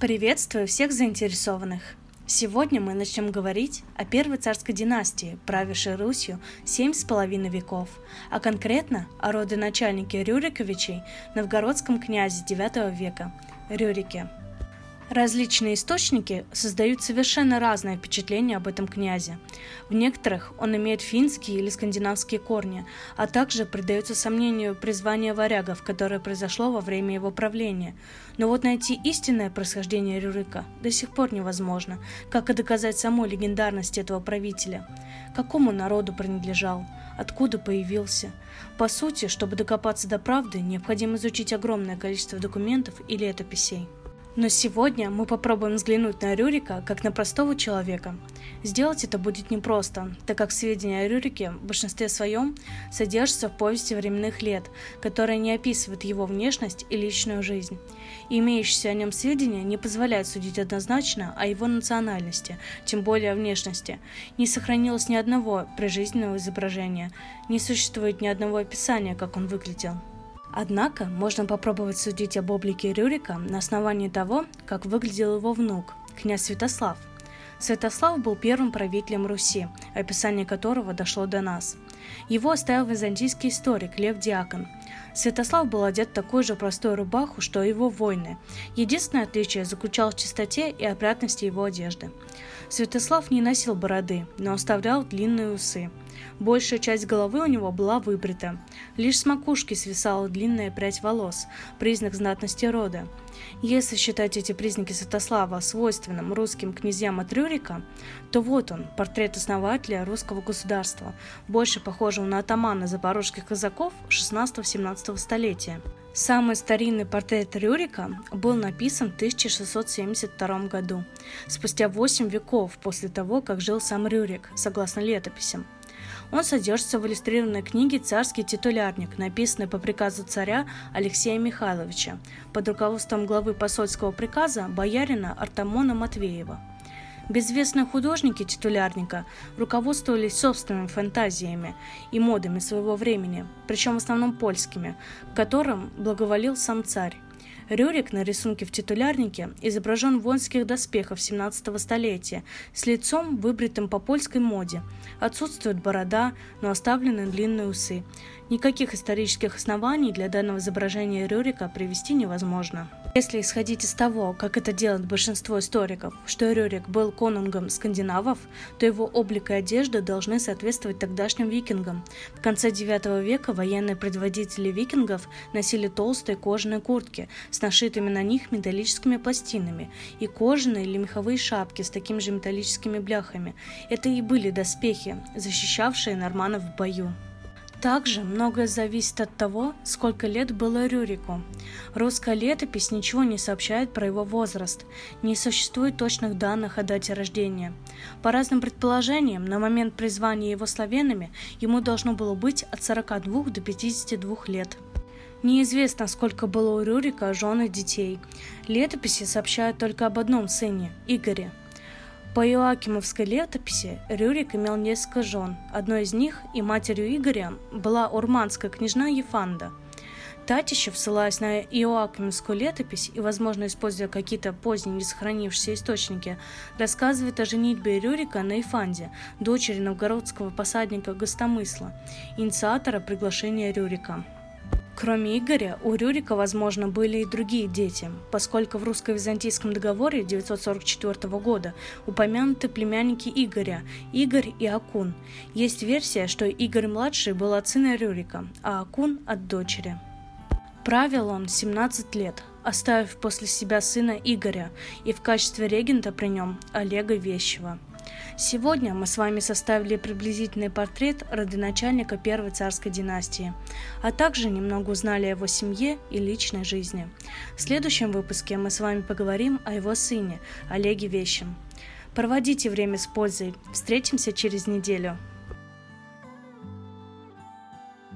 Приветствую всех заинтересованных! Сегодня мы начнем говорить о первой царской династии, правившей Русью семь с половиной веков, а конкретно о родоначальнике Рюриковичей, новгородском князе IX века, Рюрике – Различные источники создают совершенно разное впечатление об этом князе. В некоторых он имеет финские или скандинавские корни, а также придается сомнению призвание варягов, которое произошло во время его правления. Но вот найти истинное происхождение Рюрика до сих пор невозможно, как и доказать самой легендарность этого правителя. Какому народу принадлежал? Откуда появился? По сути, чтобы докопаться до правды, необходимо изучить огромное количество документов и летописей. Но сегодня мы попробуем взглянуть на Рюрика как на простого человека. Сделать это будет непросто, так как сведения о Рюрике в большинстве своем содержатся в повести временных лет, которая не описывает его внешность и личную жизнь. И имеющиеся о нем сведения не позволяют судить однозначно о его национальности, тем более о внешности. Не сохранилось ни одного прижизненного изображения, не существует ни одного описания, как он выглядел. Однако можно попробовать судить об облике Рюрика на основании того, как выглядел его внук, князь Святослав. Святослав был первым правителем Руси, описание которого дошло до нас. Его оставил византийский историк Лев Диакон. Святослав был одет в такую же простую рубаху, что и его воины. Единственное отличие заключалось в чистоте и опрятности его одежды. Святослав не носил бороды, но оставлял длинные усы. Большая часть головы у него была выбрита. Лишь с макушки свисала длинная прядь волос, признак знатности рода. Если считать эти признаки Святослава свойственным русским князьям от Рюрика, то вот он, портрет основателя русского государства, больше похожего на атамана запорожских казаков 16-17 столетия. Самый старинный портрет Рюрика был написан в 1672 году, спустя 8 веков после того, как жил сам Рюрик, согласно летописям. Он содержится в иллюстрированной книге «Царский титулярник», написанной по приказу царя Алексея Михайловича под руководством главы посольского приказа боярина Артамона Матвеева. Безвестные художники титулярника руководствовались собственными фантазиями и модами своего времени, причем в основном польскими, которым благоволил сам царь. Рюрик на рисунке в титулярнике изображен в воинских доспехах 17 столетия, с лицом, выбритым по польской моде. Отсутствует борода, но оставлены длинные усы. Никаких исторических оснований для данного изображения Рюрика привести невозможно. Если исходить из того, как это делает большинство историков, что Рюрик был конунгом скандинавов, то его облик и одежда должны соответствовать тогдашним викингам. В конце IX века военные предводители викингов носили толстые кожаные куртки нашитыми на них металлическими пластинами и кожаные или меховые шапки с такими же металлическими бляхами. Это и были доспехи, защищавшие норманов в бою. Также многое зависит от того, сколько лет было Рюрику. Русская летопись ничего не сообщает про его возраст, не существует точных данных о дате рождения. По разным предположениям, на момент призвания его славянами ему должно было быть от 42 до 52 лет. Неизвестно, сколько было у Рюрика жен и детей. Летописи сообщают только об одном сыне – Игоре – по Иоакимовской летописи Рюрик имел несколько жен. Одной из них и матерью Игоря была урманская княжна Ефанда. Татищев, ссылаясь на Иоакимовскую летопись и, возможно, используя какие-то поздние не сохранившиеся источники, рассказывает о женитьбе Рюрика на Ефанде, дочери новгородского посадника Гостомысла, инициатора приглашения Рюрика. Кроме Игоря, у Рюрика, возможно, были и другие дети, поскольку в русско-византийском договоре 944 года упомянуты племянники Игоря, Игорь и Акун. Есть версия, что Игорь-младший был от сына Рюрика, а Акун – от дочери. Правил он 17 лет, оставив после себя сына Игоря и в качестве регента при нем Олега Вещева – Сегодня мы с вами составили приблизительный портрет родоначальника Первой царской династии, а также немного узнали о его семье и личной жизни. В следующем выпуске мы с вами поговорим о его сыне, Олеге Вещем. Проводите время с пользой. Встретимся через неделю.